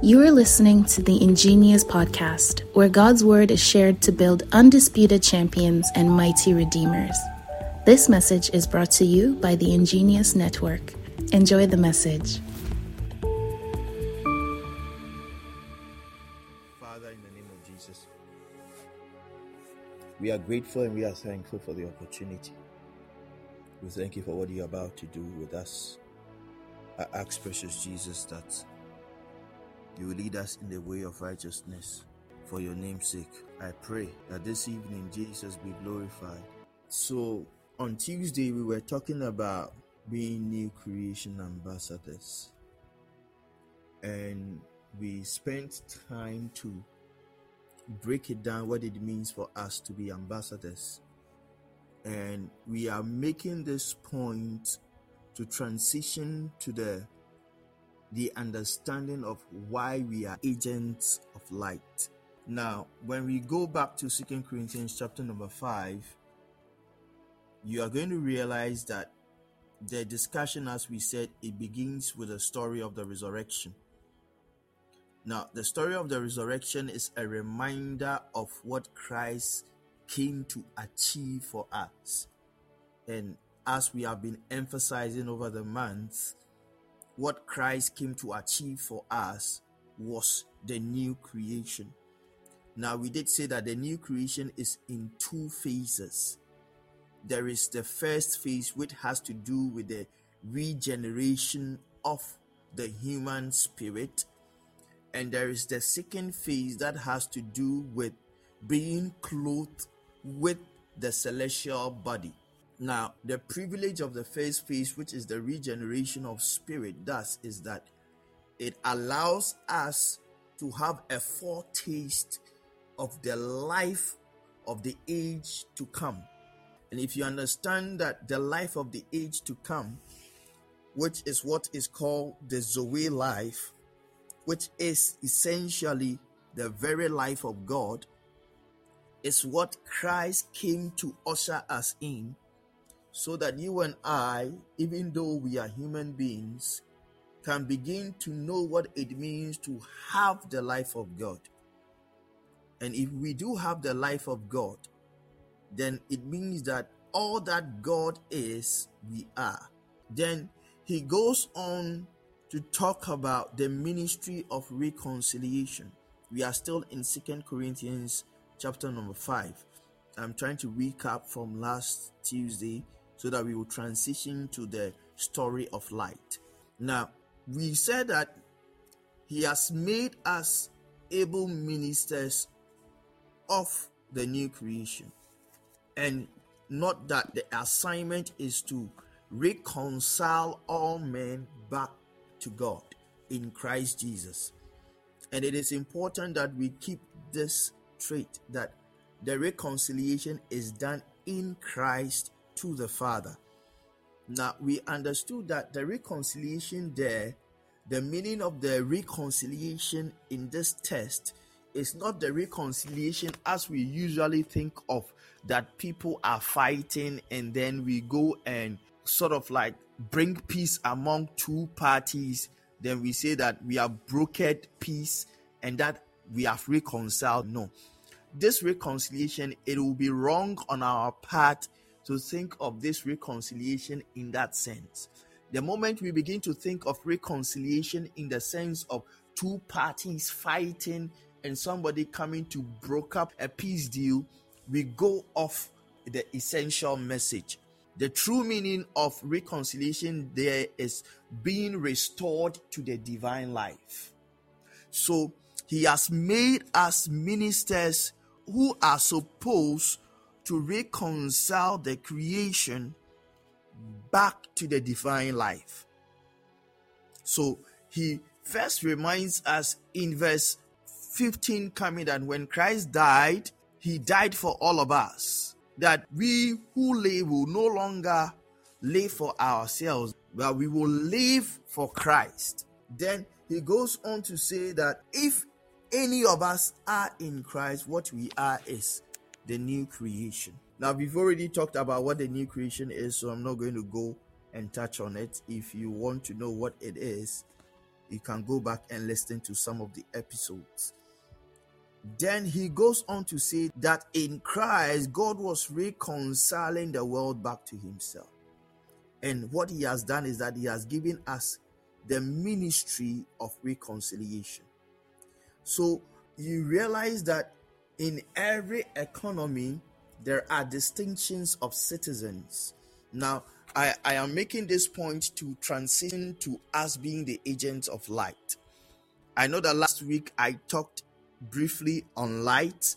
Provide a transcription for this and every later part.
You are listening to the Ingenious Podcast, where God's Word is shared to build undisputed champions and mighty redeemers. This message is brought to you by the Ingenious Network. Enjoy the message. Father, in the name of Jesus, we are grateful and we are thankful for the opportunity. We thank you for what you're about to do with us. I ask, precious Jesus, that you will lead us in the way of righteousness for your name's sake. I pray that this evening Jesus be glorified. So, on Tuesday, we were talking about being new creation ambassadors, and we spent time to break it down what it means for us to be ambassadors. And we are making this point to transition to the the understanding of why we are agents of light. Now, when we go back to Second Corinthians chapter number 5, you are going to realize that the discussion, as we said, it begins with the story of the resurrection. Now, the story of the resurrection is a reminder of what Christ came to achieve for us. And as we have been emphasizing over the months, what Christ came to achieve for us was the new creation. Now, we did say that the new creation is in two phases. There is the first phase, which has to do with the regeneration of the human spirit, and there is the second phase that has to do with being clothed with the celestial body. Now, the privilege of the first phase, which is the regeneration of spirit, does is that it allows us to have a foretaste of the life of the age to come. And if you understand that the life of the age to come, which is what is called the Zoe life, which is essentially the very life of God, is what Christ came to usher us in so that you and I, even though we are human beings, can begin to know what it means to have the life of God. And if we do have the life of God, then it means that all that God is, we are. Then he goes on to talk about the ministry of reconciliation. We are still in Second Corinthians chapter number 5. I'm trying to recap from last Tuesday so that we will transition to the story of light. Now, we said that He has made us able ministers of the new creation, and not that the assignment is to reconcile all men back to God in Christ Jesus. And it is important that we keep this trait that the reconciliation is done in Christ to the Father. Now, we understood that the reconciliation there, the meaning of the reconciliation in this test is not the reconciliation as we usually think of that people are fighting and then we go and sort of like bring peace among two parties. Then we say that we have brokered peace and that we have reconciled. No, this reconciliation, it will be wrong on our part to think of this reconciliation in that sense. The moment we begin to think of reconciliation in the sense of two parties fighting and somebody coming to broke up a peace deal, we go off the essential message. The true meaning of reconciliation there is being restored to the divine life. So he has made us ministers who are supposed to reconcile the creation back to the divine life. So he first reminds us in verse 15 coming that when Christ died, he died for all of us. That we who live will no longer live for ourselves, but we will live for Christ. Then he goes on to say that if any of us are in Christ, what we are is the new creation. Now, we've already talked about what the new creation is, so I'm not going to go and touch on it. If you want to know what it is, you can go back and listen to some of the episodes. Then he goes on to say that in Christ, God was reconciling the world back to himself. And what he has done is that he has given us the ministry of reconciliation. So you realize that in every economy, there are distinctions of citizens. Now, I, I am making this point to transition to us being the agents of light. I know that last week I talked briefly on light,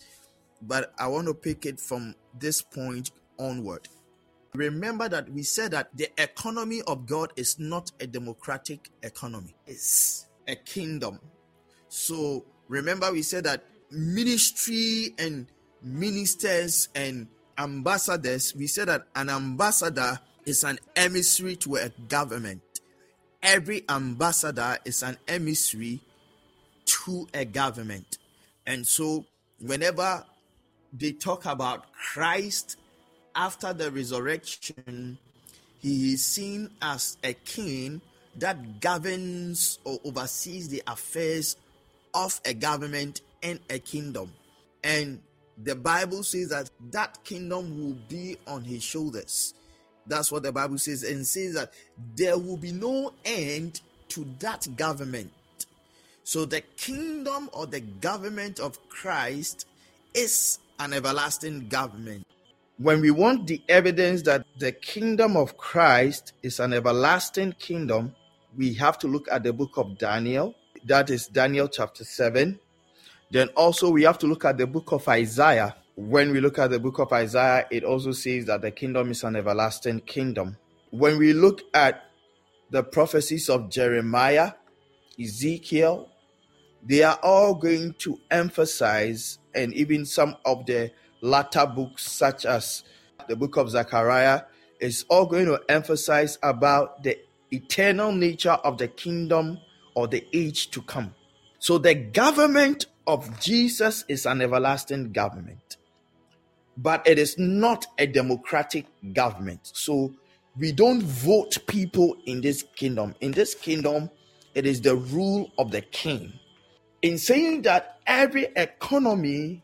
but I want to pick it from this point onward. Remember that we said that the economy of God is not a democratic economy, it's a kingdom. So remember, we said that ministry and ministers and ambassadors, we said that an ambassador is an emissary to a government. Every ambassador is an emissary to a government. And so, whenever they talk about Christ after the resurrection, he is seen as a king that governs or oversees the affairs of a government and a kingdom. And the Bible says that that kingdom will be on his shoulders. That's what the Bible says, and says that there will be no end to that government. So the kingdom or the government of Christ is an everlasting government. When we want the evidence that the kingdom of Christ is an everlasting kingdom, we have to look at the book of Daniel. That is Daniel chapter 7. Then also we have to look at the book of Isaiah. When we look at the book of Isaiah, it also says that the kingdom is an everlasting kingdom. When we look at the prophecies of Jeremiah, Ezekiel, they are all going to emphasize, and even some of the latter books, such as the book of Zechariah, is all going to emphasize about the eternal nature of the kingdom or the age to come. So the government of Jesus is an everlasting government, but it is not a democratic government. So we don't vote people in this kingdom. In this kingdom, it is the rule of the king in saying that every economy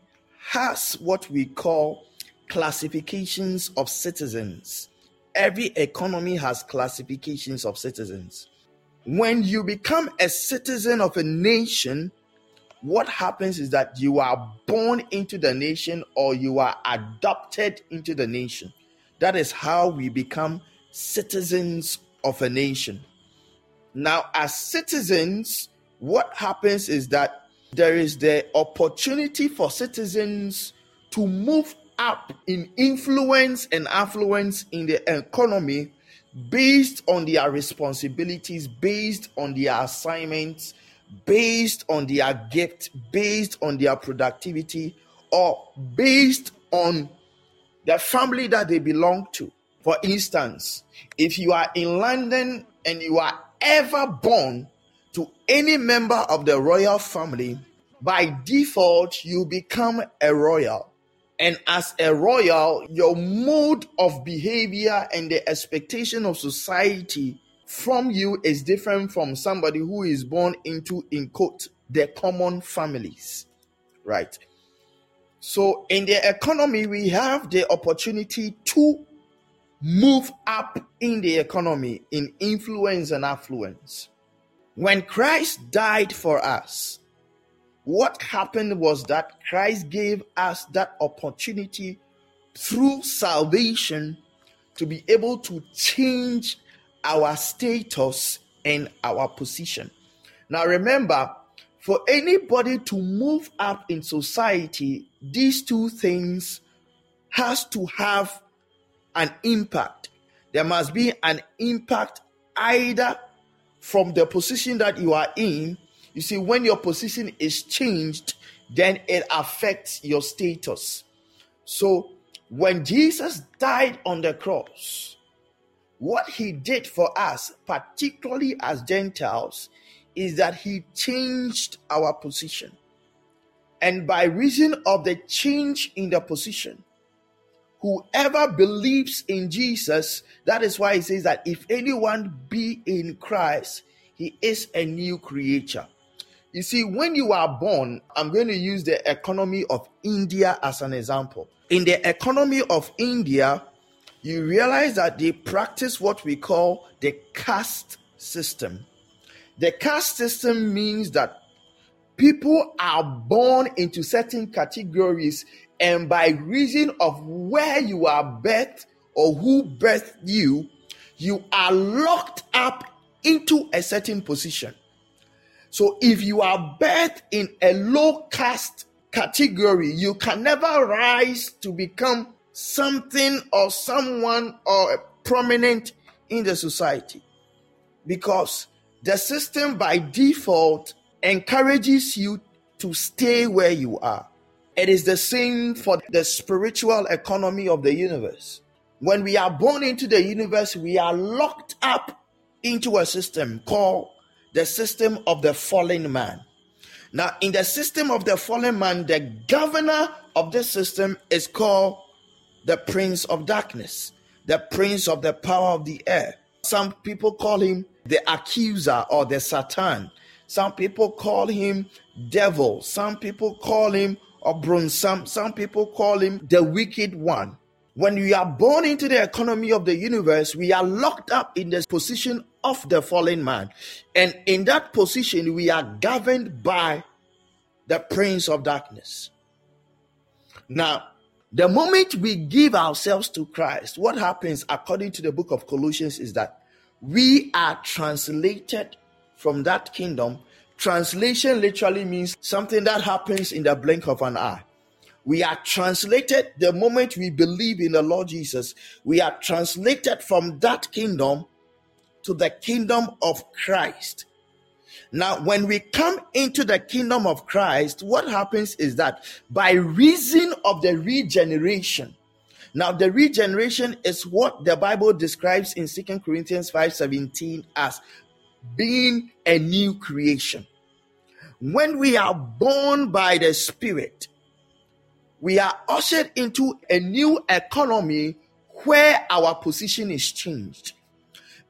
has what we call classifications of citizens. Every economy has classifications of citizens. When you become a citizen of a nation, what happens is that you are born into the nation or you are adopted into the nation. That is how we become citizens of a nation. Now, as citizens, what happens is that there is the opportunity for citizens to move up in influence and affluence in the economy based on their responsibilities, based on their assignments, based on their gift, based on their productivity, or based on the family that they belong to. For instance, if you are in London and you are ever born to any member of the royal family, by default, you become a royal. And as a royal, your mode of behavior and the expectation of society from you is different from somebody who is born into, in quote, the common families. Right? So, in the economy, we have the opportunity to move up in the economy in influence and affluence. When Christ died for us, what happened was that Christ gave us that opportunity through salvation to be able to change our status and our position. Now, remember, for anybody to move up in society, these two things has to have an impact. There must be an impact either from the position that you are in. You see, when your position is changed, then it affects your status. So, when Jesus died on the cross, what he did for us, particularly as Gentiles, is that he changed our position. And by reason of the change in the position, whoever believes in Jesus, that is why he says that if anyone be in Christ, he is a new creature. You see, when you are born, I'm going to use the economy of India as an example. In the economy of India, you realize that they practice what we call the caste system. The caste system means that people are born into certain categories, and by reason of where you are birthed or who birthed you, you are locked up into a certain position. So if you are birthed in a low caste category, you can never rise to become something or someone or a prominent in the society because the system by default encourages you to stay where you are. It is the same for the spiritual economy of the universe. When we are born into the universe, we are locked up into a system called the system of the fallen man. Now, in the system of the fallen man, the governor of this system is called the prince of darkness, the prince of the power of the air. Some people call him the accuser or the Satan. Some people call him devil. Some people call him Obrun. Some, some people call him the wicked one. When we are born into the economy of the universe, we are locked up in the position of the fallen man. And in that position, we are governed by the prince of darkness. Now, the moment we give ourselves to Christ, what happens according to the book of Colossians is that we are translated from that kingdom. Translation literally means something that happens in the blink of an eye. We are translated the moment we believe in the Lord Jesus. We are translated from that kingdom to the kingdom of Christ. Now, when we come into the kingdom of Christ, what happens is that by reason of the regeneration, now the regeneration is what the Bible describes in Second Corinthians 5:17 as being a new creation. When we are born by the Spirit, we are ushered into a new economy where our position is changed.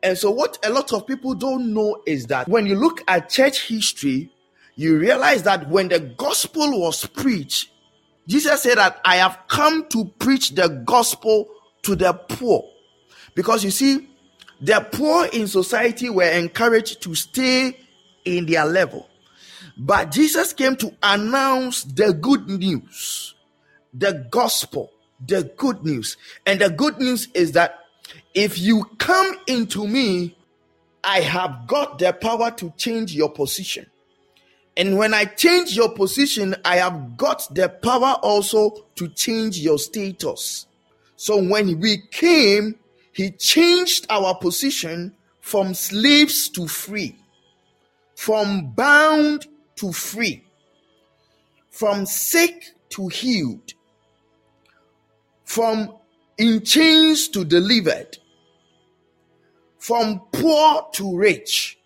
And so, what a lot of people don't know is that when you look at church history, you realize that when the gospel was preached, Jesus said that I have come to preach the gospel to the poor. Because you see, the poor in society were encouraged to stay in their level. But Jesus came to announce the good news the gospel, the good news. And the good news is that if you come into me, I have got the power to change your position. And when I change your position, I have got the power also to change your status. So when we came, he changed our position from slaves to free, from bound to free, from sick to healed, from in chains to delivered, from poor to rich.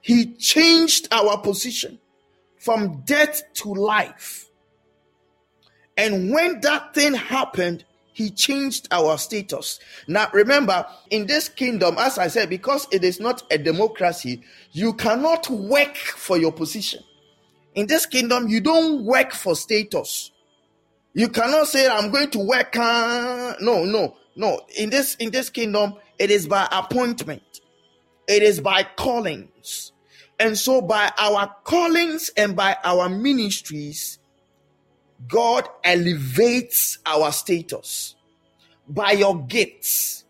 He changed our position from death to life. And when that thing happened, he changed our status. Now, remember, in this kingdom, as I said, because it is not a democracy, you cannot work for your position. In this kingdom, you don't work for status. You cannot say I'm going to work. Uh, no, no, no. In this in this kingdom, it is by appointment. It is by callings. And so by our callings and by our ministries, God elevates our status. By your gifts,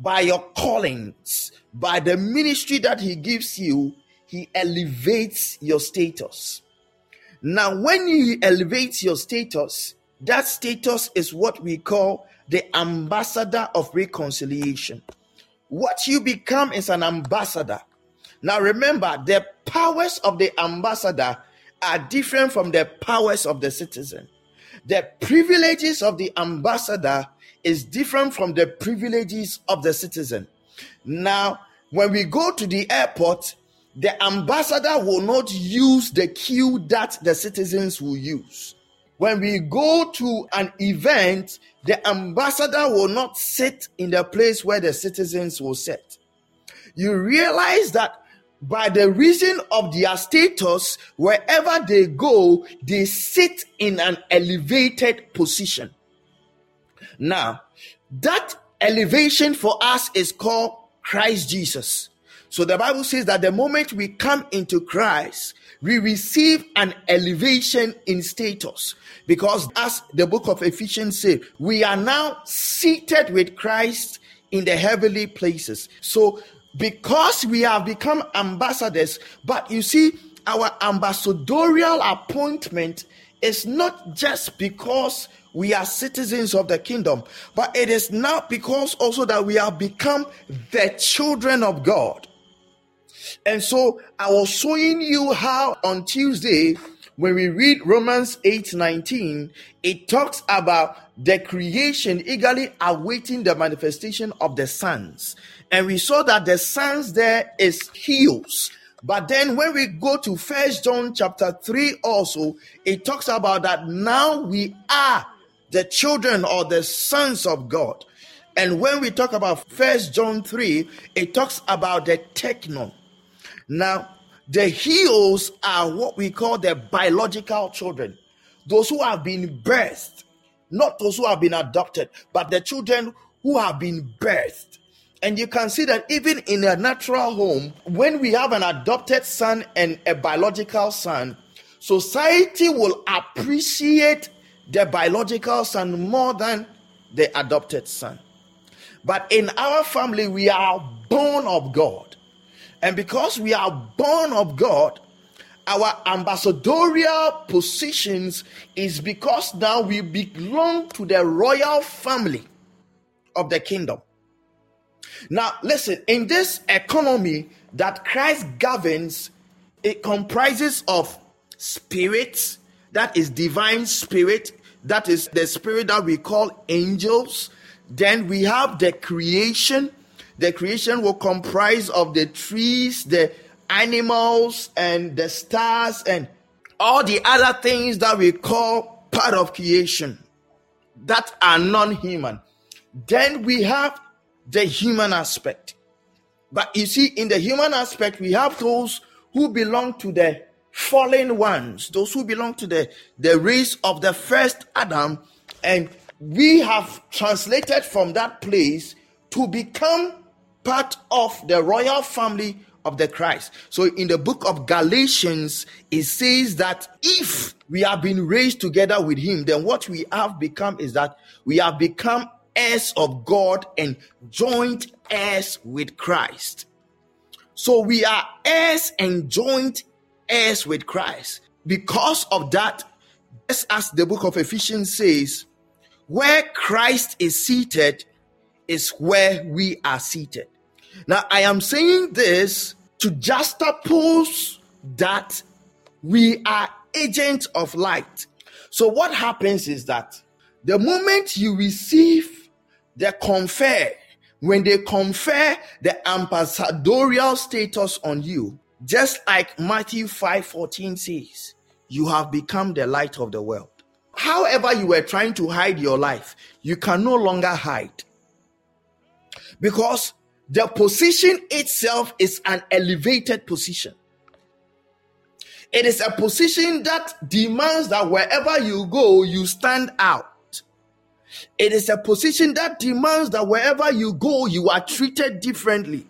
by your callings, by the ministry that He gives you, He elevates your status. Now, when He elevates your status, that status is what we call the ambassador of reconciliation. What you become is an ambassador. Now remember, the powers of the ambassador are different from the powers of the citizen. The privileges of the ambassador is different from the privileges of the citizen. Now, when we go to the airport, the ambassador will not use the queue that the citizens will use. When we go to an event, the ambassador will not sit in the place where the citizens will sit. You realize that by the reason of their status, wherever they go, they sit in an elevated position. Now, that elevation for us is called Christ Jesus. So the Bible says that the moment we come into Christ, we receive an elevation in status because as the book of Ephesians says, we are now seated with Christ in the heavenly places. So because we have become ambassadors, but you see, our ambassadorial appointment is not just because we are citizens of the kingdom, but it is now because also that we have become the children of God. And so I was showing you how on Tuesday, when we read Romans 8 19, it talks about the creation eagerly awaiting the manifestation of the sons. And we saw that the sons there is Huios. But then when we go to First John chapter 3 also, it talks about that now we are the children or the sons of God. And when we talk about First John 3, it talks about the teknon. Now, the Huios are what we call the biological children, those who have been birthed, not those who have been adopted, but the children who have been birthed. And you can see that even in a natural home, when we have an adopted son and a biological son, society will appreciate the biological son more than the adopted son. But in our family, we are born of God. And because we are born of God, our ambassadorial positions is because now we belong to the royal family of the kingdom. Now, listen, in this economy that Christ governs, it comprises of spirits, that is divine spirit, that is the spirit that we call angels. Then we have the creation, the creation will comprise of the trees, the animals, and the stars, and all the other things that we call part of creation that are non human. Then we have the human aspect. But you see, in the human aspect, we have those who belong to the fallen ones, those who belong to the, the race of the first Adam, and we have translated from that place to become part of the royal family of the Christ. So in the book of Galatians, it says that if we have been raised together with him, then what we have become is that we have become heirs of God and joint heirs with Christ. So we are heirs and joint heirs with Christ. Because of that, just as the book of Ephesians says, where Christ is seated is where we are seated. Now, I am saying this to juxtapose that we are agents of light. So, what happens is that the moment you receive the confer, when they confer the ambassadorial status on you, just like Matthew 5 14 says, you have become the light of the world. However, you were trying to hide your life, you can no longer hide. Because the position itself is an elevated position. It is a position that demands that wherever you go, you stand out. It is a position that demands that wherever you go, you are treated differently.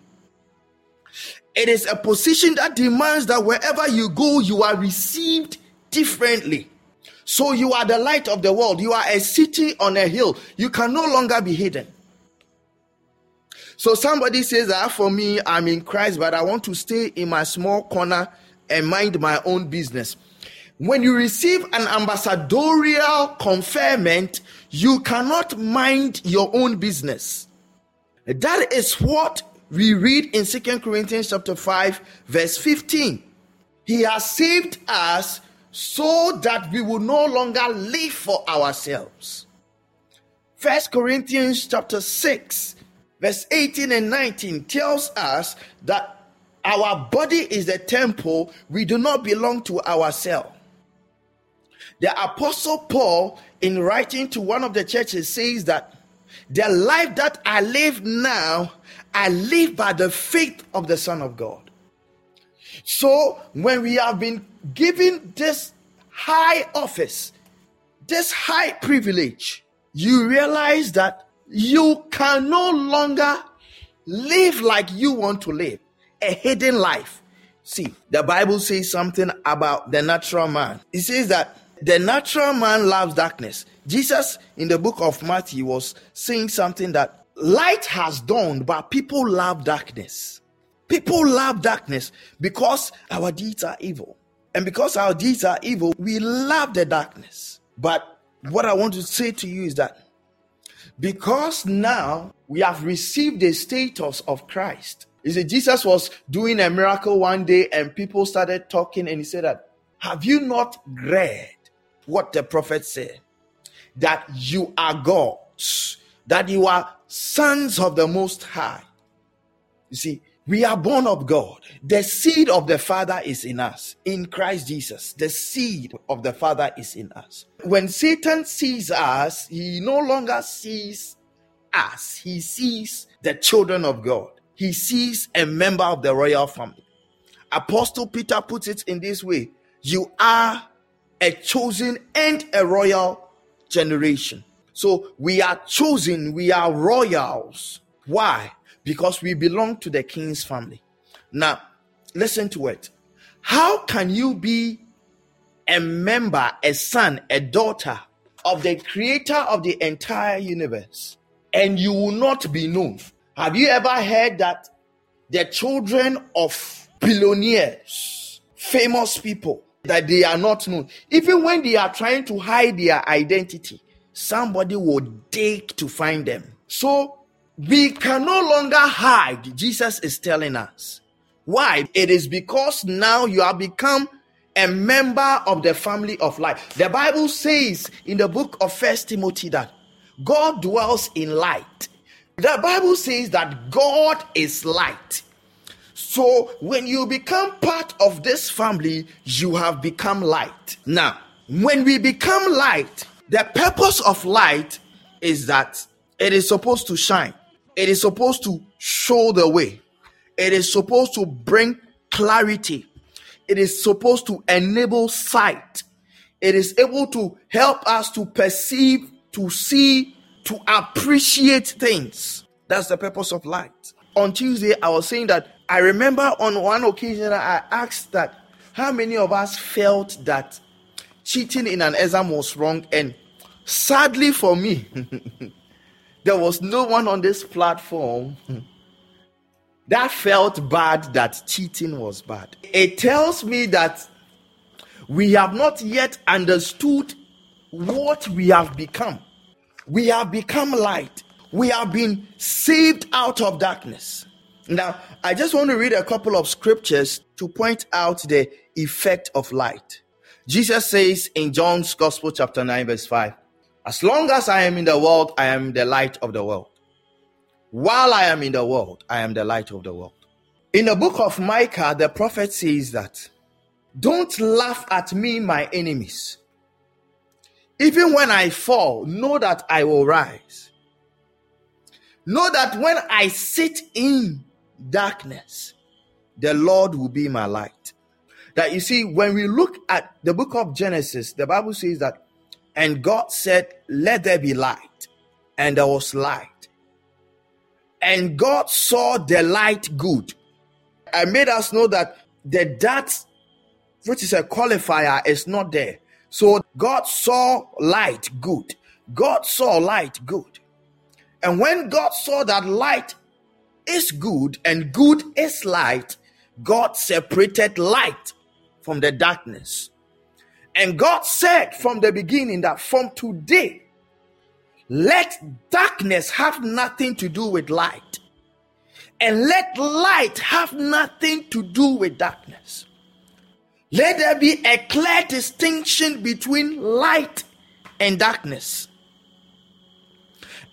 It is a position that demands that wherever you go, you are received differently. So you are the light of the world. You are a city on a hill. You can no longer be hidden. So somebody says that for me, I'm in Christ, but I want to stay in my small corner and mind my own business. When you receive an ambassadorial conferment, you cannot mind your own business. That is what we read in Second Corinthians chapter 5, verse 15. He has saved us so that we will no longer live for ourselves. First Corinthians chapter 6, verse 18 and 19 tells us that our body is the temple, we do not belong to ourselves. The apostle Paul, in writing to one of the churches, says that the life that I live now, I live by the faith of the Son of God. So when we have been given this high office, this high privilege, you realize that you can no longer live like you want to live a hidden life. See, the Bible says something about the natural man. It says that the natural man loves darkness. Jesus in the book of Matthew was saying something that light has dawned, but people love darkness. People love darkness because our deeds are evil. And because our deeds are evil, we love the darkness. But what I want to say to you is that because now we have received the status of Christ. You see, Jesus was doing a miracle one day and people started talking and he said that, have you not read what the prophet said? That you are gods, that you are sons of the Most High. You see, we are born of God. The seed of the Father is in us, in Christ Jesus. The seed of the Father is in us. When Satan sees us, he no longer sees us, he sees the children of God. He sees a member of the royal family. Apostle Peter puts it in this way You are a chosen and a royal generation. So we are chosen, we are royals. Why? Because we belong to the king's family. Now, listen to it. How can you be a member, a son, a daughter of the creator of the entire universe and you will not be known? Have you ever heard that the children of billionaires, famous people, that they are not known. Even when they are trying to hide their identity, somebody will dig to find them. So we can no longer hide, Jesus is telling us. Why? It is because now you have become a member of the family of light. The Bible says in the book of First Timothy that God dwells in light. The Bible says that God is light. So when you become part of this family, you have become light. Now, when we become light, the purpose of light is that it is supposed to shine, it is supposed to show the way, it is supposed to bring clarity, it is supposed to enable sight, it is able to help us to perceive, to see, to appreciate things. That's the purpose of light. On Tuesday, I was saying that I remember on one occasion I asked that how many of us felt that cheating in an exam was wrong, and sadly for me, there was no one on this platform that felt bad that cheating was bad. It tells me that we have not yet understood what we have become. We have become light. We have been saved out of darkness. Now, I just want to read a couple of scriptures to point out the effect of light. Jesus says in John's Gospel, chapter 9, verse 5 As long as I am in the world, I am the light of the world. While I am in the world, I am the light of the world. In the book of Micah, the prophet says that don't laugh at me, my enemies. Even when I fall, know that I will rise. Know that when I sit in darkness, the Lord will be my light. That you see, when we look at the book of Genesis, the Bible says that, and God said, Let there be light, and there was light. And God saw the light good. I made us know that the that which is a qualifier is not there. So God saw light good. God saw light good. And when God saw that light is good and good is light, God separated light from the darkness. And God said from the beginning that from today, let darkness have nothing to do with light, and let light have nothing to do with darkness. Let there be a clear distinction between light and darkness.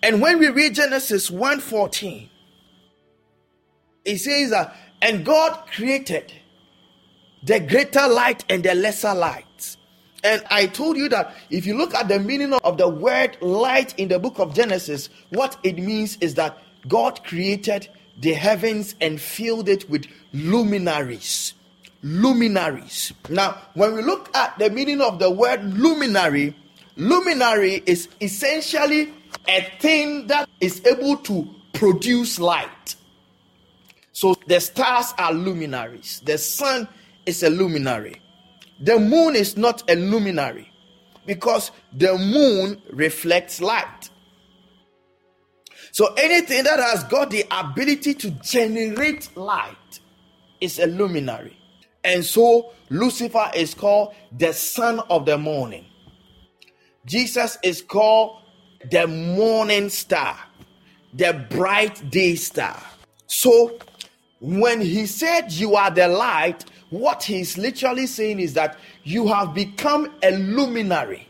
And when we read Genesis 1:14, it says that, and God created the greater light and the lesser light. And I told you that if you look at the meaning of the word light in the book of Genesis, what it means is that God created the heavens and filled it with luminaries. luminaries. Now, when we look at the meaning of the word luminary, luminary is essentially a thing that is able to produce light. So the stars are luminaries, the sun is a luminary. The moon is not a luminary because the moon reflects light. So anything that has got the ability to generate light is a luminary. And so Lucifer is called the son of the morning. Jesus is called the morning star, the bright day star. So when he said you are the light, what he's literally saying is that you have become a luminary.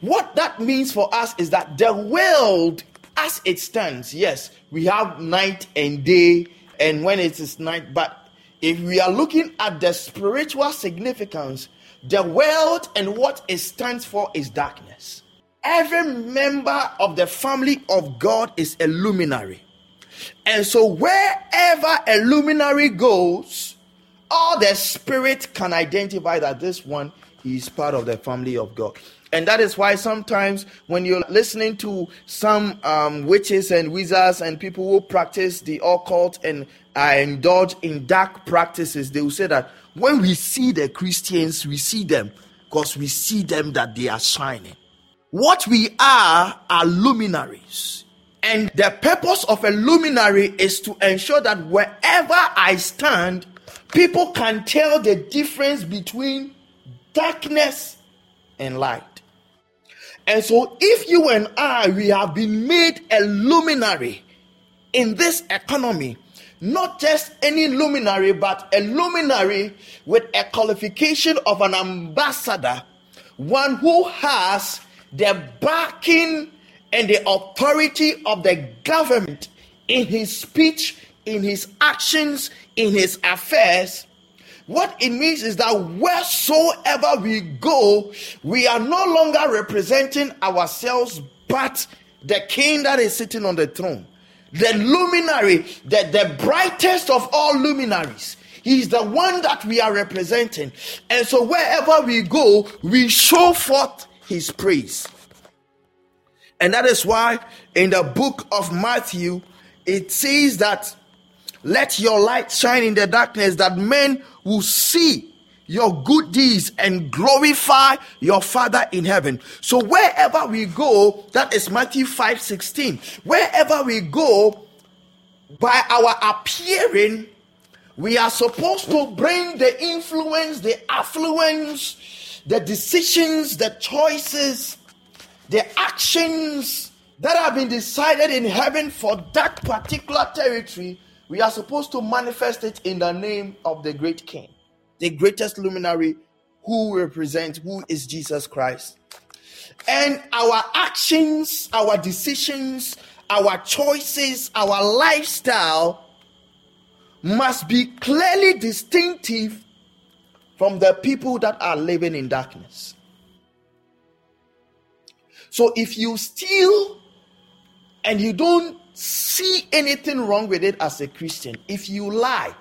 What that means for us is that the world, as it stands, yes, we have night and day, and when it is night, but if we are looking at the spiritual significance, the world and what it stands for is darkness. Every member of the family of God is a luminary. And so, wherever a luminary goes, all the spirit can identify that this one is part of the family of God. And that is why sometimes when you're listening to some um, witches and wizards and people who practice the occult and uh, indulge in dark practices, they will say that when we see the Christians, we see them because we see them that they are shining. What we are are luminaries. And the purpose of a luminary is to ensure that wherever I stand, people can tell the difference between darkness and light. And so, if you and I, we have been made a luminary in this economy, not just any luminary, but a luminary with a qualification of an ambassador, one who has the backing and the authority of the government in his speech, in his actions, in his affairs. What it means is that wheresoever we go, we are no longer representing ourselves, but the king that is sitting on the throne the luminary, the, the brightest of all luminaries. He's the one that we are representing. And so wherever we go, we show forth his praise. And that is why in the book of Matthew, it says that let your light shine in the darkness that men will see your good deeds and glorify your father in heaven. So wherever we go that is matthew 5 16 wherever we go by our appearing we are supposed to bring the influence the affluence the decisions the choices the actions that have been decided in heaven for that particular territory we are supposed to manifest it in the name of the great king the greatest luminary who represents who is Jesus Christ. And our actions, our decisions, our choices, our lifestyle must be clearly distinctive from the people that are living in darkness. So if you steal and you don't see anything wrong with it as a Christian, if you lie,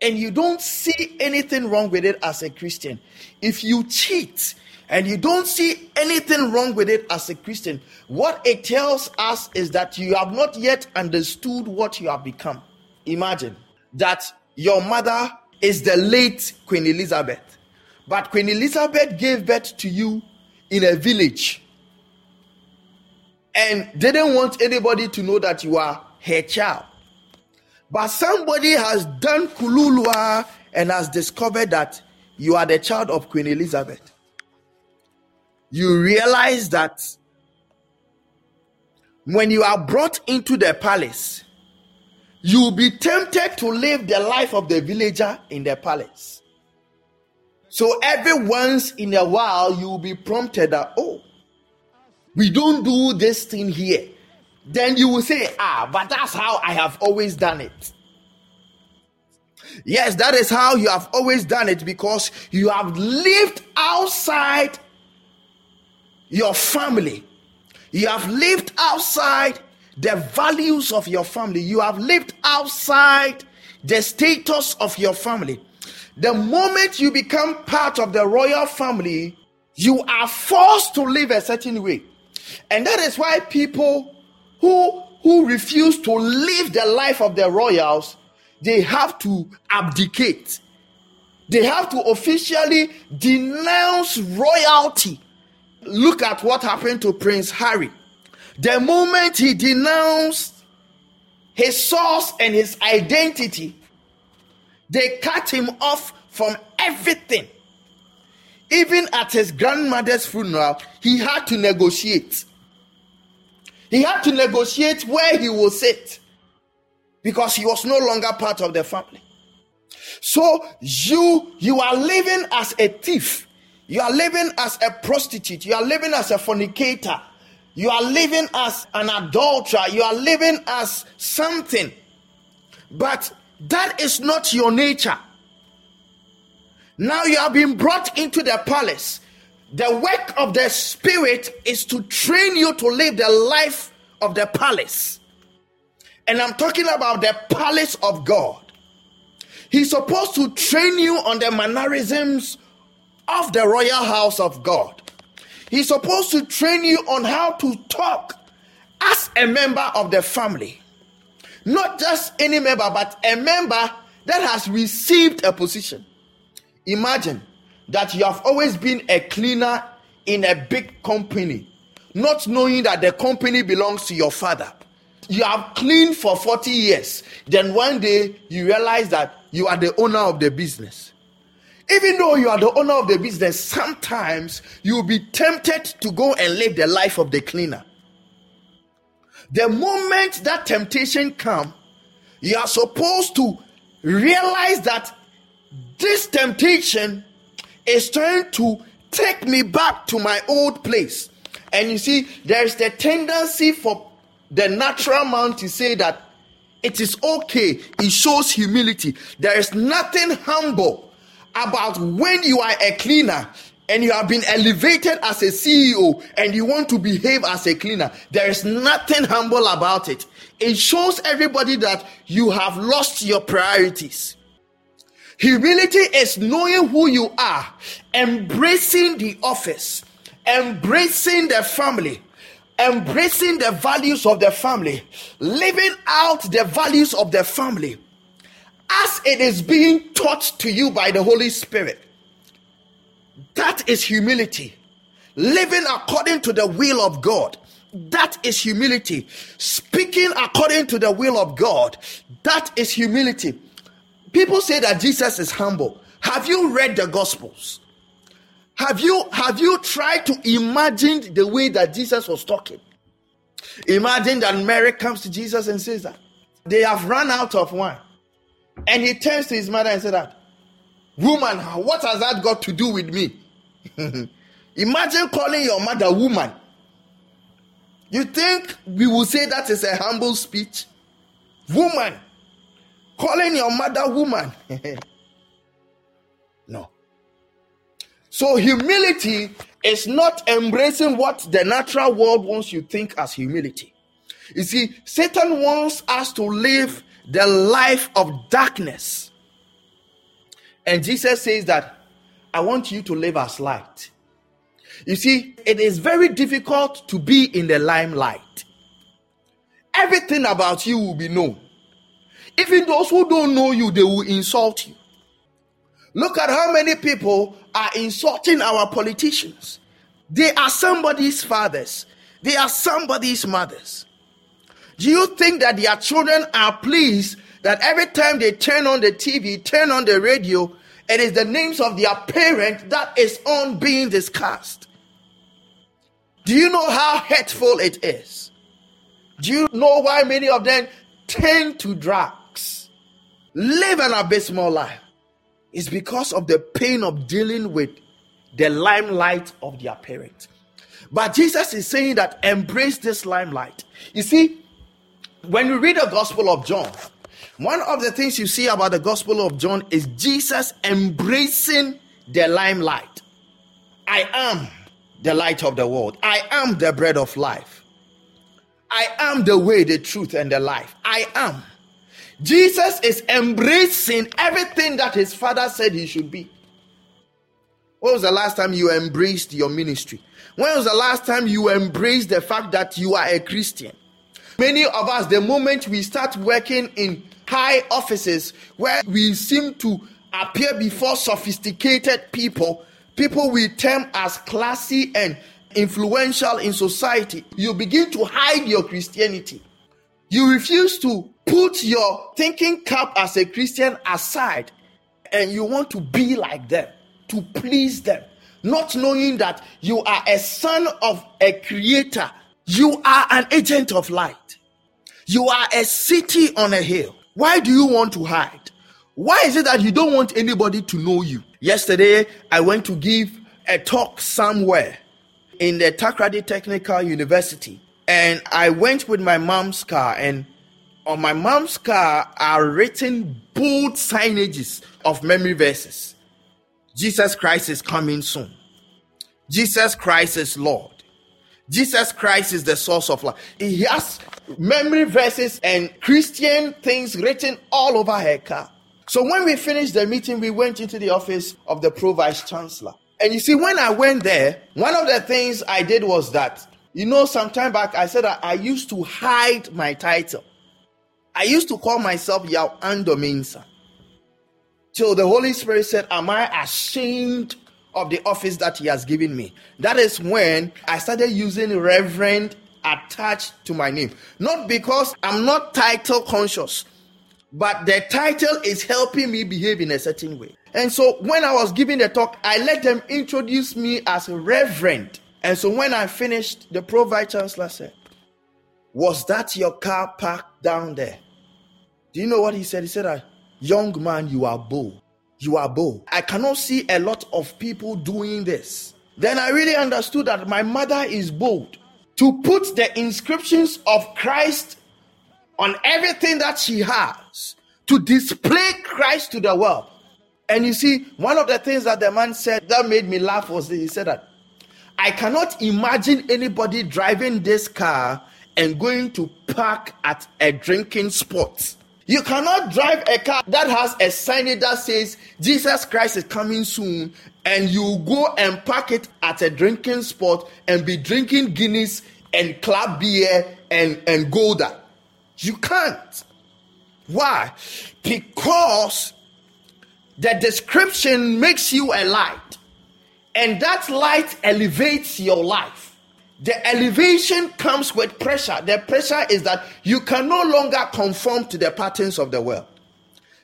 and you don't see anything wrong with it as a Christian, if you cheat and you don't see anything wrong with it as a Christian, what it tells us is that you have not yet understood what you have become. Imagine that your mother is the late Queen Elizabeth, but Queen Elizabeth gave birth to you in a village and didn't want anybody to know that you are her child. But somebody has done kululua and has discovered that you are the child of Queen Elizabeth. You realize that when you are brought into the palace, you will be tempted to live the life of the villager in the palace. So every once in a while, you will be prompted that, oh, we don't do this thing here then you will say, Ah, but that's how I have always done it. Yes, that is how you have always done it because you have lived outside your family. You have lived outside the values of your family. You have lived outside the status of your family. The moment you become part of the royal family, you are forced to live a certain way. And that is why people who who refuse to live the life of the royals, they have to abdicate. They have to officially denounce royalty. Look at what happened to Prince Harry. The moment he denounced his source and his identity, they cut him off from everything. Even at his grandmother's funeral, he had to negotiate. He had to negotiate where he will sit because he was no longer part of the family. So you you are living as a thief. You are living as a prostitute. You are living as a fornicator. You are living as an adulterer. You are living as something. But that is not your nature. Now you have been brought into the palace. The work of the Spirit is to train you to live the life of the palace. And I'm talking about the palace of God. He's supposed to train you on the mannerisms of the royal house of God. He's supposed to train you on how to talk as a member of the family. Not just any member, but a member that has received a position. Imagine that you have always been a cleaner in a big company, not knowing that the company belongs to your father. You have cleaned for 40 years. Then one day you realize that you are the owner of the business. Even though you are the owner of the business, sometimes you'll be tempted to go and live the life of the cleaner. The moment that temptation comes, you are supposed to realize that this temptation is trying to take me back to my old place. And you see, there's the tendency for the natural man to say that it is okay. It shows humility. There is nothing humble about when you are a cleaner and you have been elevated as a CEO and you want to behave as a cleaner. There is nothing humble about it. It shows everybody that you have lost your priorities. Humility is knowing who you are, embracing the office, embracing the family, embracing the values of the family, living out the values of the family as it is being taught to you by the Holy Spirit. That is humility. Living according to the will of God. That is humility. Speaking according to the will of God. That is humility. People say that Jesus is humble. Have you read the Gospels? Have you have you tried to imagine the way that Jesus was talking? Imagine that Mary comes to Jesus and says that they have run out of wine. And he turns to his mother and said that, Woman, what has that got to do with me? Imagine calling your mother woman. You think we will say that is a humble speech? Woman. Calling your mother woman. no. So humility is not embracing what the natural world wants you think as humility. You see, Satan wants us to live the life of darkness. And Jesus says that I want you to live as light. You see, it is very difficult to be in the limelight. Everything about you will be known. Even those who don't know you, they will insult you. Look at how many people are insulting our politicians. They are somebody's fathers, they are somebody's mothers. Do you think that their children are pleased that every time they turn on the TV, turn on the radio, it is the names of their parent that is on being discussed? Do you know how hurtful it is? Do you know why many of them tend to drugs, live an abysmal life? is because of the pain of dealing with the limelight of their parent. But Jesus is saying that embrace this limelight. You see, when you read the Gospel of John, one of the things you see about the Gospel of John is Jesus embracing the limelight. I am the light of the world. I am the bread of life. I am the way, the truth, and the life. I am. Jesus is embracing everything that his father said he should be. When was the last time you embraced your ministry? When was the last time you embraced the fact that you are a Christian? Many of us, the moment we start working in high offices where we seem to appear before sophisticated people, people we term as classy and influential in society, you begin to hide your Christianity. You refuse to put your thinking cap as a Christian aside and you want to be like them, to please them, not knowing that you are a son of a creator. You are an agent of light. You are a city on a hill. Why do you want to hide? Why is it that you don't want anybody to know you? Yesterday, I went to give a talk somewhere in the Takoradi Technical University, and I went with my mom's car, and on my mom's car are written bold signages of memory verses. Jesus Christ is coming soon. Jesus Christ is Lord. Jesus Christ is the source of life. He has memory verses and Christian things written all over her car. So when we finished the meeting, we went into the office of the pro vice chancellor. And you see, when I went there, one of the things I did was that, you know, some time back, I said that I used to hide my title. I used to call myself Yao Andominsa. Till the Holy Spirit said, Am I ashamed of the office that He has given me? That is when I started using Reverend attached to my name. Not because I'm not title conscious, but the title is helping me behave in a certain way. And so when I was giving the talk, I let them introduce me as Reverend. And so when I finished, the Pro Vice Chancellor said, Was that your car parked down there? Do you know what he said? He said, Young man, you are bold. You are bold. I cannot see a lot of people doing this. Then I really understood that my mother is bold to put the inscriptions of Christ on everything that she has to display Christ to the world. And you see, one of the things that the man said that made me laugh was he said that I cannot imagine anybody driving this car and going to park at a drinking spot. You cannot drive a car that has a sign that says Jesus Christ is coming soon, and you go and park it at a drinking spot and be drinking Guinness and club beer and, and Gulder. You can't. Why? Because the description makes you a light, and that light elevates your life. The elevation comes with pressure. The pressure is that you can no longer conform to the patterns of the world.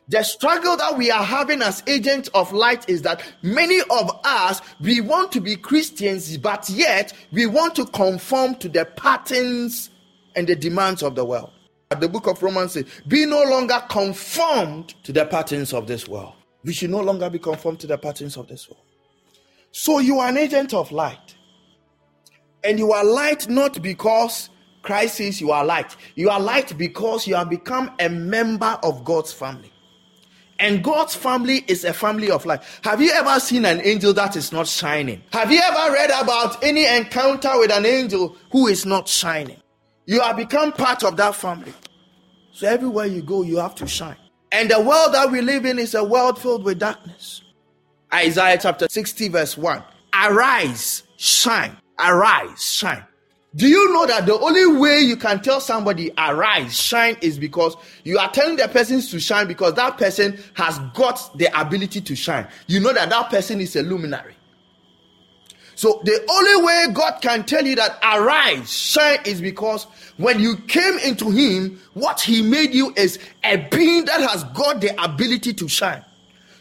The struggle that we are having as agents of light is that many of us, we want to be Christians, but yet we want to conform to the patterns and the demands of the world. The book of Romans says, Be no longer conformed to the patterns of this world. We should no longer be conformed to the patterns of this world. So you are an agent of light. And you are light not because Christ says you are light. You are light because you have become a member of God's family. And God's family is a family of light. Have you ever seen an angel that is not shining? Have you ever read about any encounter with an angel who is not shining? You have become part of that family. So everywhere you go, you have to shine. And the world that we live in is a world filled with darkness. Isaiah chapter 60, verse 1. Arise, shine, arise, shine. Do you know that the only way you can tell somebody arise, shine is because you are telling the person to shine because that person has got the ability to shine. You know that that person is a luminary. So the only way God can tell you that arise, shine is because when you came into Him, what He made you is a being that has got the ability to shine.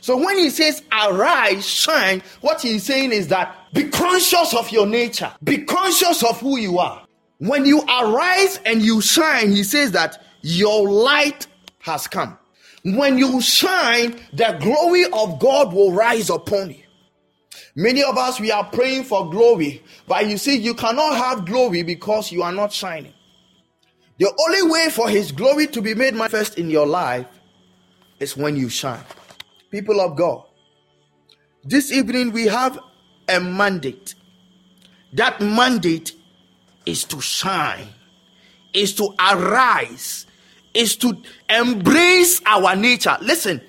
So when He says arise, shine, what He's saying is that be conscious of your nature. Be conscious of who you are. When you arise and you shine, he says that your light has come. When you shine, the glory of God will rise upon you. Many of us, we are praying for glory, but you see, you cannot have glory because you are not shining. The only way for His glory to be made manifest in your life is when you shine. People of God, this evening we have a mandate. That mandate is to shine, is to arise, is to embrace our nature. Listen,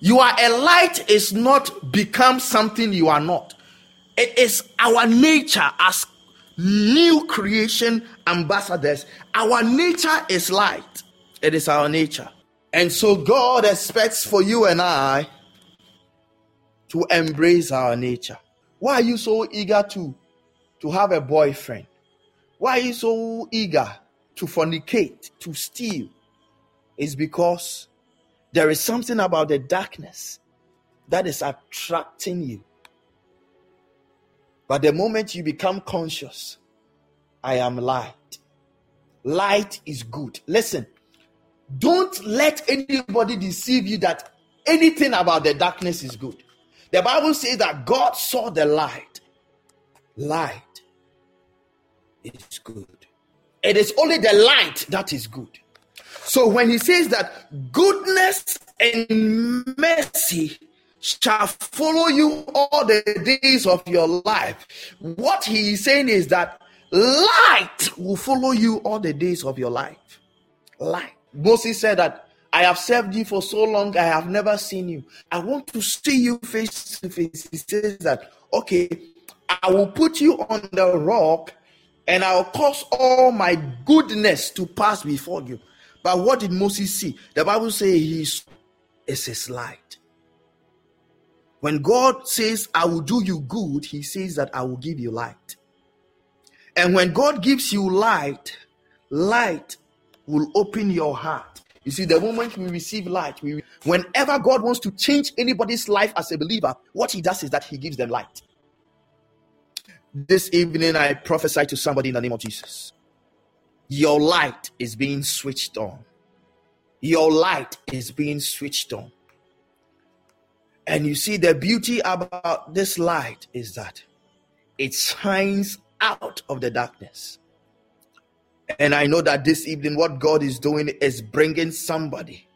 you are a light is not become something you are not. It is our nature as new creation ambassadors. Our nature is light. It is our nature. And so God expects for you and I to embrace our nature. Why are you so eager to, to have a boyfriend? Why are you so eager to fornicate, to steal? It's because there is something about the darkness that is attracting you. But the moment you become conscious, I am light. Light is good. Listen, don't let anybody deceive you that anything about the darkness is good. The Bible says that God saw the light. Light is good. It is only the light that is good. So when he says that goodness and mercy shall follow you all the days of your life, what he is saying is that light will follow you all the days of your life. Light. Moses said that I have served you for so long, I have never seen you. I want to see you face to face. He says that, okay, I will put you on the rock and I will cause all my goodness to pass before you. But what did Moses see? The Bible says he is his light. When God says, I will do you good, he says that I will give you light. And when God gives you light, light will open your heart. You see, the moment we receive light, we, whenever God wants to change anybody's life as a believer, what He does is that He gives them light. This evening, I prophesy to somebody in the name of Jesus. Your light is being switched on. Your light is being switched on. And you see, the beauty about this light is that it shines out of the darkness. And I know that this evening, what God is doing is bringing somebody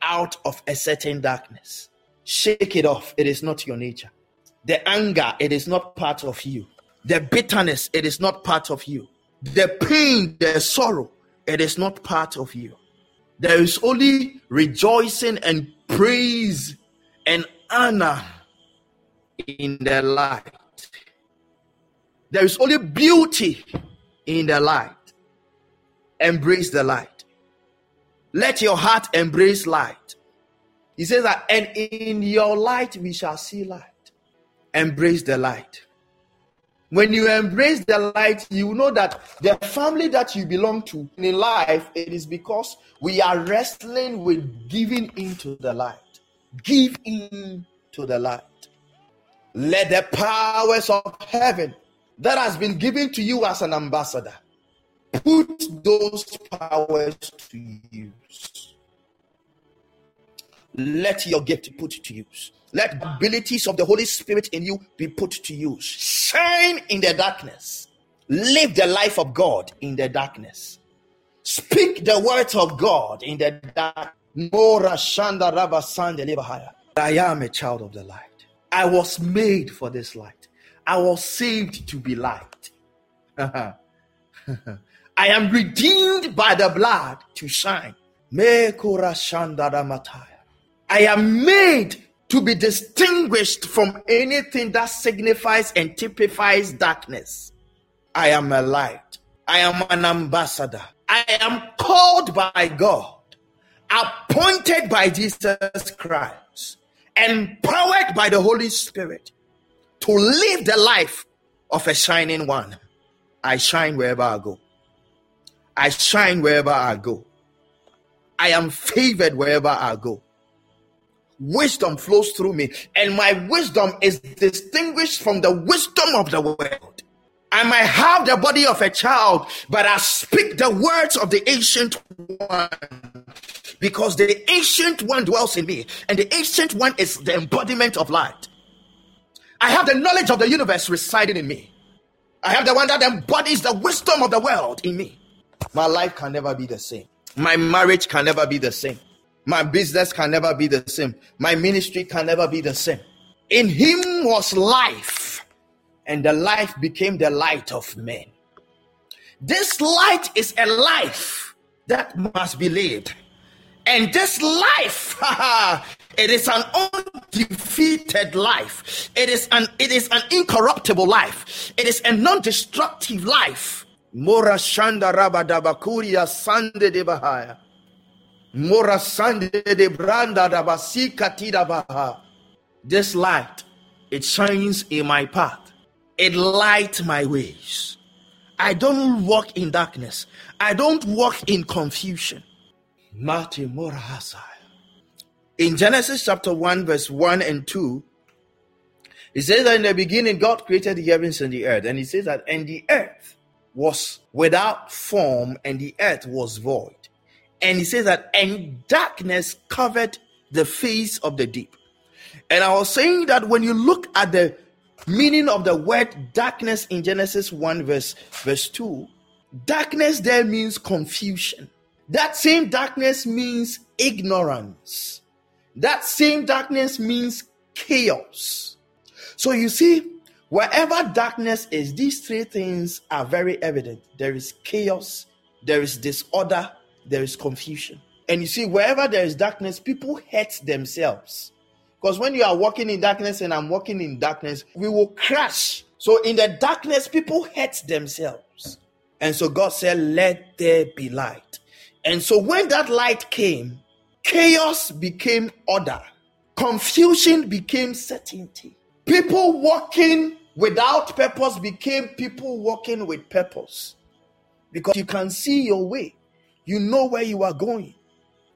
out of a certain darkness. Shake it off. It is not your nature. The anger, it is not part of you. The bitterness, it is not part of you. The pain, the sorrow, it is not part of you. There is only rejoicing and praise and honor in the light. There is only beauty in the light embrace the light. Let your heart embrace light. He says that, and in your light we shall see light. Embrace the light. When you embrace the light, you know that the family that you belong to in life, it is because we are wrestling with giving into the light. Give in to the light. Let the powers of heaven that has been given to you as an ambassador put those powers to use. Let your gift put to use. Let the abilities of the Holy Spirit in you be put to use. Shine in the darkness. Live the life of God in the darkness. Speak the words of God in the dark. I am a child of the light. I was made for this light. I was saved to be light. I am redeemed by the blood to shine. I am made to be distinguished from anything that signifies and typifies darkness. I am a light. I am an ambassador. I am called by God, appointed by Jesus Christ, empowered by the Holy Spirit to live the life of a shining one. I shine wherever I go. I shine wherever I go. I am favored wherever I go. Wisdom flows through me, and my wisdom is distinguished from the wisdom of the world. I might have the body of a child, but I speak the words of the ancient one because the ancient one dwells in me, and the ancient one is the embodiment of light. I have the knowledge of the universe residing in me. I have the one that embodies the wisdom of the world in me. My life can never be the same. My marriage can never be the same. My business can never be the same. My ministry can never be the same. In him was life, and the life became the light of men. This light is a life that must be lived. And this life, it is an undefeated life. It is an it is an incorruptible life. It is a non-destructive life. Mora shanda rabadabakuria sande de bahaya. Mora sande de branda dabasika baha. This light, it shines in my path. It light my ways. I don't walk in darkness. I don't walk in confusion. Mati Mora In Genesis chapter 1, verse 1 and 2, it says that in the beginning God created the heavens and the earth. And he says that, and the earth was without form and the earth was void. And he says that, and darkness covered the face of the deep. And I was saying that when you look at the meaning of the word darkness in Genesis 1, verse, verse 2, darkness there means confusion. That same darkness means ignorance. That same darkness means chaos. So you see, wherever darkness is, these three things are very evident. There is chaos, there is disorder, there is confusion. And you see, wherever there is darkness, people hurt themselves. Because when you are walking in darkness and I'm walking in darkness, we will crash. So in the darkness, people hurt themselves. And so God said, Let there be light. And so when that light came, chaos became order, confusion became certainty. People walking without purpose became people walking with purpose because you can see your way, you know where you are going.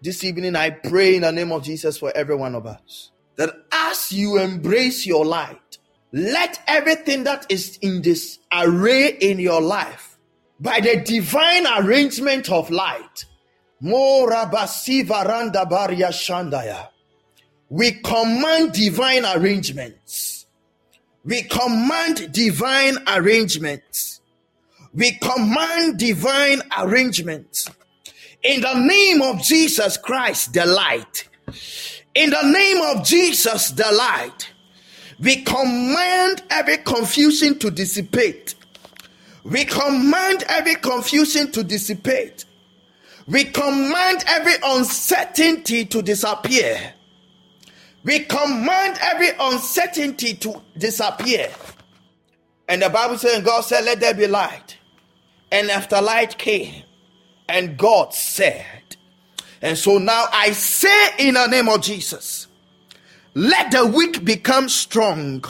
This evening, I pray in the name of Jesus for every one of us that as you embrace your light, let everything that is in this array in your life, by the divine arrangement of light. We command divine arrangements. We command divine arrangements. We command divine arrangements. In the name of Jesus Christ, the light. In the name of Jesus, the light. We command every confusion to dissipate. We command every confusion to dissipate. We command every uncertainty to disappear. We command every uncertainty to disappear. And the Bible says, God said, Let there be light. And after light came, and God said, and so now I say in the name of Jesus, let the weak become strong,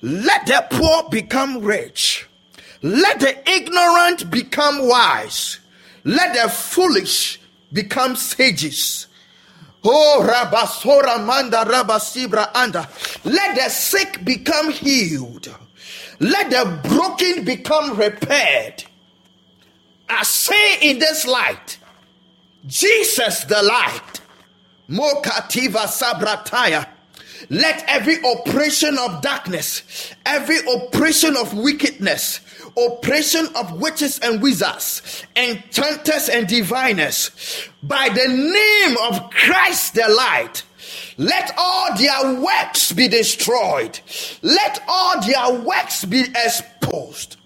let the poor become rich, let the ignorant become wise. Let the foolish become sages. Oh, Rabasora Manda Rabasibra Anda. Let the sick become healed. Let the broken become repaired. I say in this light, Jesus the light. Mokativa Sabrataya. Let every oppression of darkness, every oppression of wickedness, oppression of witches and wizards, enchanters and diviners, by the name of Christ the light. Let all their works be destroyed. Let all their works be exposed.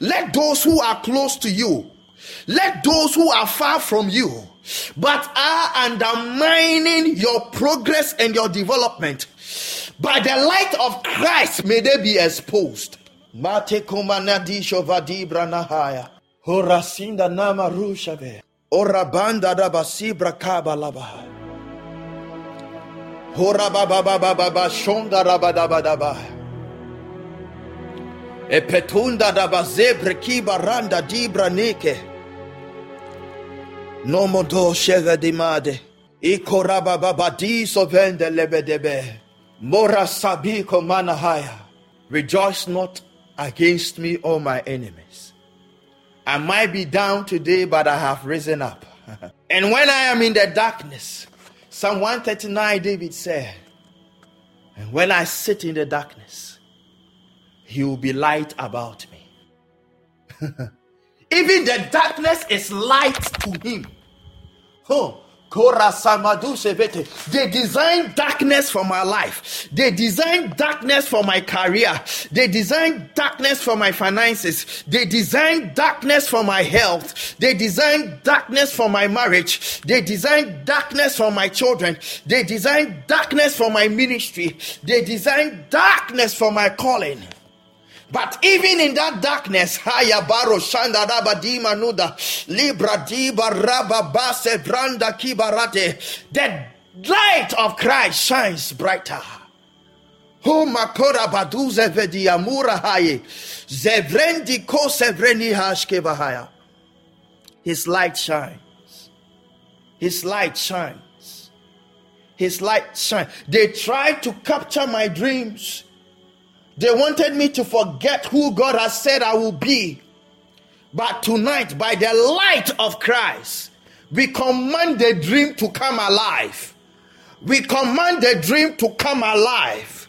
Let those who are close to you, let those who are far from you, but are undermining your progress and your development, by the light of Christ, may they be exposed. Mate kumanadisho vadibra nahaya. Horasinda nama rushave. Orabanda da basibra kabalaba. Horabababababa shonda rabadabadaba. Epetunda da bazebre kibaranda dibra nike. Nomodo shega dimade. Ikorabababadi sovende lebedebe. Mora sabiko manahaya. Rejoice not against me all my enemies. I might be down today, but I have risen up. and when I am in the darkness, Psalm 139, David said, and when I sit in the darkness, he will be light about me. Even the darkness is light to him. Oh, They design darkness for my life. They design darkness for my career. They design darkness for my finances. They design darkness for my health. They design darkness for my marriage. They design darkness for my children. They design darkness for my ministry. They design darkness for my calling. But even in that darkness, Haya Baro Shanda Rabadima Nuda, Libra Diba Rababase Branda Kibarate, the light of Christ shines brighter. Makora Baduze Vediamura Haye, Zevrendi Ko Sevreni Hashkevahaya. His light shines. His light shines. His light shines. They tried to capture my dreams they wanted me to forget who God has said I will be. But tonight, by the light of Christ, we command the dream to come alive. We command the dream to come alive.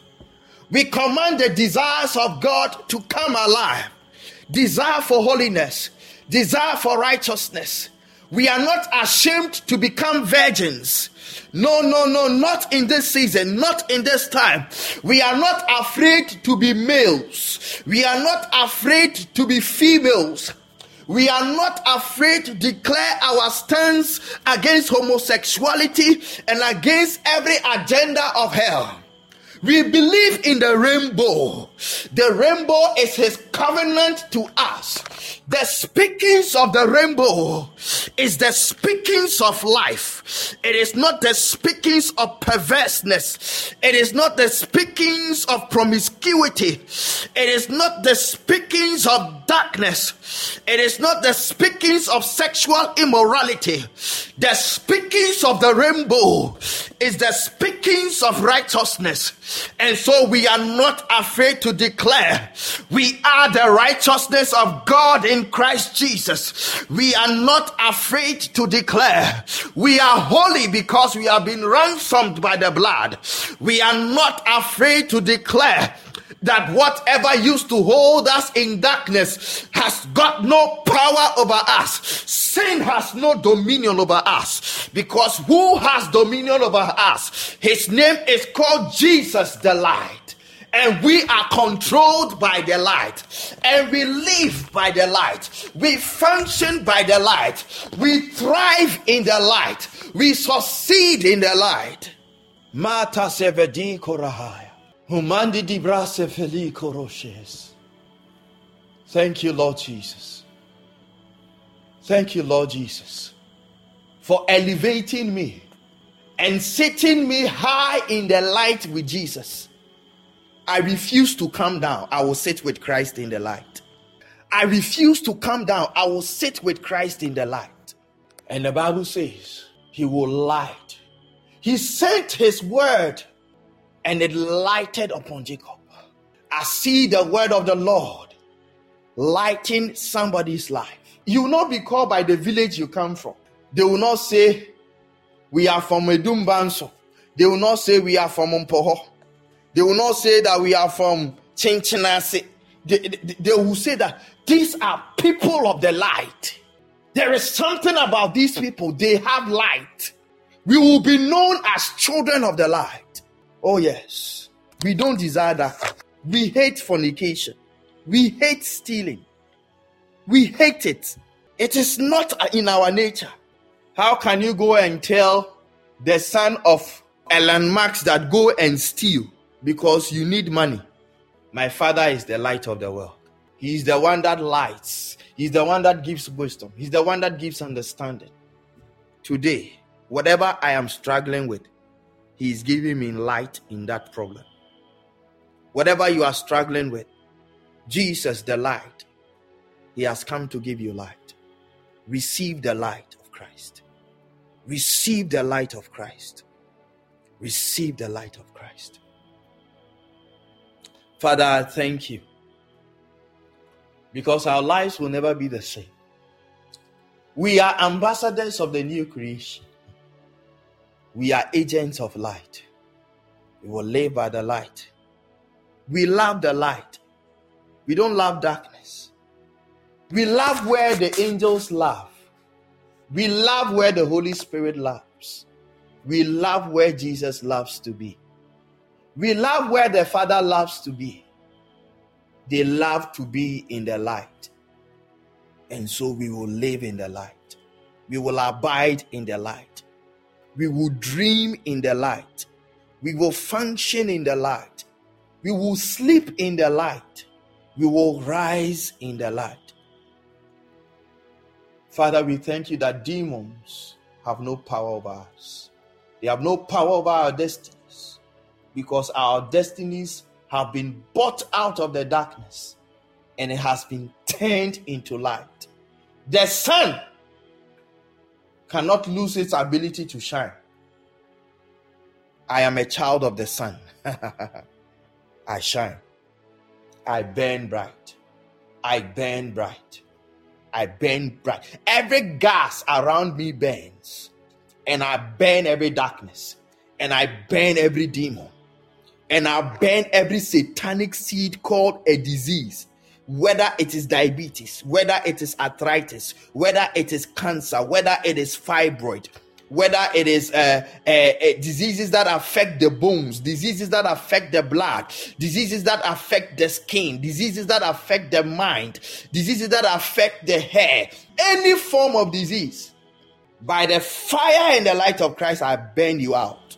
We command the desires of God to come alive. Desire for holiness, desire for righteousness. We are not ashamed to become virgins. No, no, no, not in this season, not in this time. We are not afraid to be males. We are not afraid to be females. We are not afraid to declare our stance against homosexuality and against every agenda of hell. We believe in the rainbow. The rainbow is his covenant to us. The speakings of the rainbow is the speakings of life. It is not the speakings of perverseness. It is not the speakings of promiscuity. It is not the speakings of darkness. It is not the speakings of sexual immorality. The speakings of the rainbow is the speakings of righteousness. And so we are not afraid to declare we are the righteousness of God in Christ Jesus. We are not afraid to declare we are holy because we have been ransomed by the blood. We are not afraid to declare that whatever used to hold us in darkness has got no power over us. Sin has no dominion over us. Because who has dominion over us? His name is called Jesus the light. And we are controlled by the light. And we live by the light. We function by the light. We thrive in the light. We succeed in the light. Mata korahaya humandi feli koroshes thank you lord jesus thank you lord jesus for elevating me and setting me high in the light with jesus I refuse to come down. I will sit with Christ in the light. I refuse to come down. I will sit with Christ in the light. And the Bible says he will light. He sent his word and it lighted upon Jacob. I see the word of the Lord lighting somebody's life. You will not be called by the village you come from. They will not say, We are from Edumbanso. They will not say, We are from Mpoho. They will not say that we are from Chinchinasi. They, they, they will say that these are people of the light. There is something about these people, they have light. We will be known as children of the light. Oh, yes. We don't desire that. We hate fornication. We hate stealing. We hate it. It is not in our nature. How can you go and tell the son of Elon Musk that go and steal? because you need money. My Father is the light of the world. He is the one that lights. He's the one that gives wisdom. He's the one that gives understanding. Today, whatever I am struggling with, He is giving me light in that problem. Whatever you are struggling with, Jesus, the light, He has come to give you light. Receive the light of Christ. Receive the light of Christ. Receive the light of Christ. Father, I thank you because our lives will never be the same. We are ambassadors of the new creation. We are agents of light. We will live by the light. We love the light. We don't love darkness. We love where the angels love. We love where the Holy Spirit loves. We love where Jesus loves to be. We love where the Father loves to be. They love to be in the light. And so we will live in the light. We will abide in the light. We will dream in the light. We will function in the light. We will sleep in the light. We will rise in the light. Father, we thank you that demons have no power over us. They have no power over our destinies because our destinies have been bought out of the darkness and it has been turned into light. The sun cannot lose its ability to shine. I am a child of the sun. I shine. I burn bright. I burn bright. I burn bright. Every gas around me burns. And I burn every darkness. And I burn every demon. And I burn every satanic seed called a disease. Whether it is diabetes, whether it is arthritis, whether it is cancer, whether it is fibroid, whether it is uh, uh, uh, diseases that affect the bones, diseases that affect the blood, diseases that affect the skin, diseases that affect the mind, diseases that affect the hair, any form of disease, by the fire and the light of Christ, I burn you out.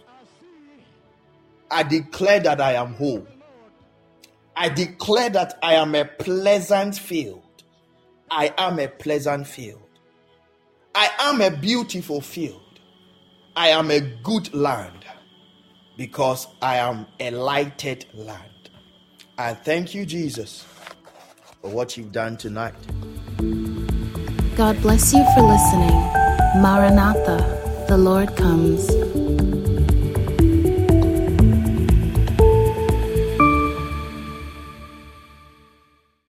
I declare that I am whole. I declare that I am a pleasant field. I am a pleasant field. I am a beautiful field. I am a good land because I am a lighted land. I thank you, Jesus, for what you've done tonight. God bless you for listening. Maranatha, the Lord comes.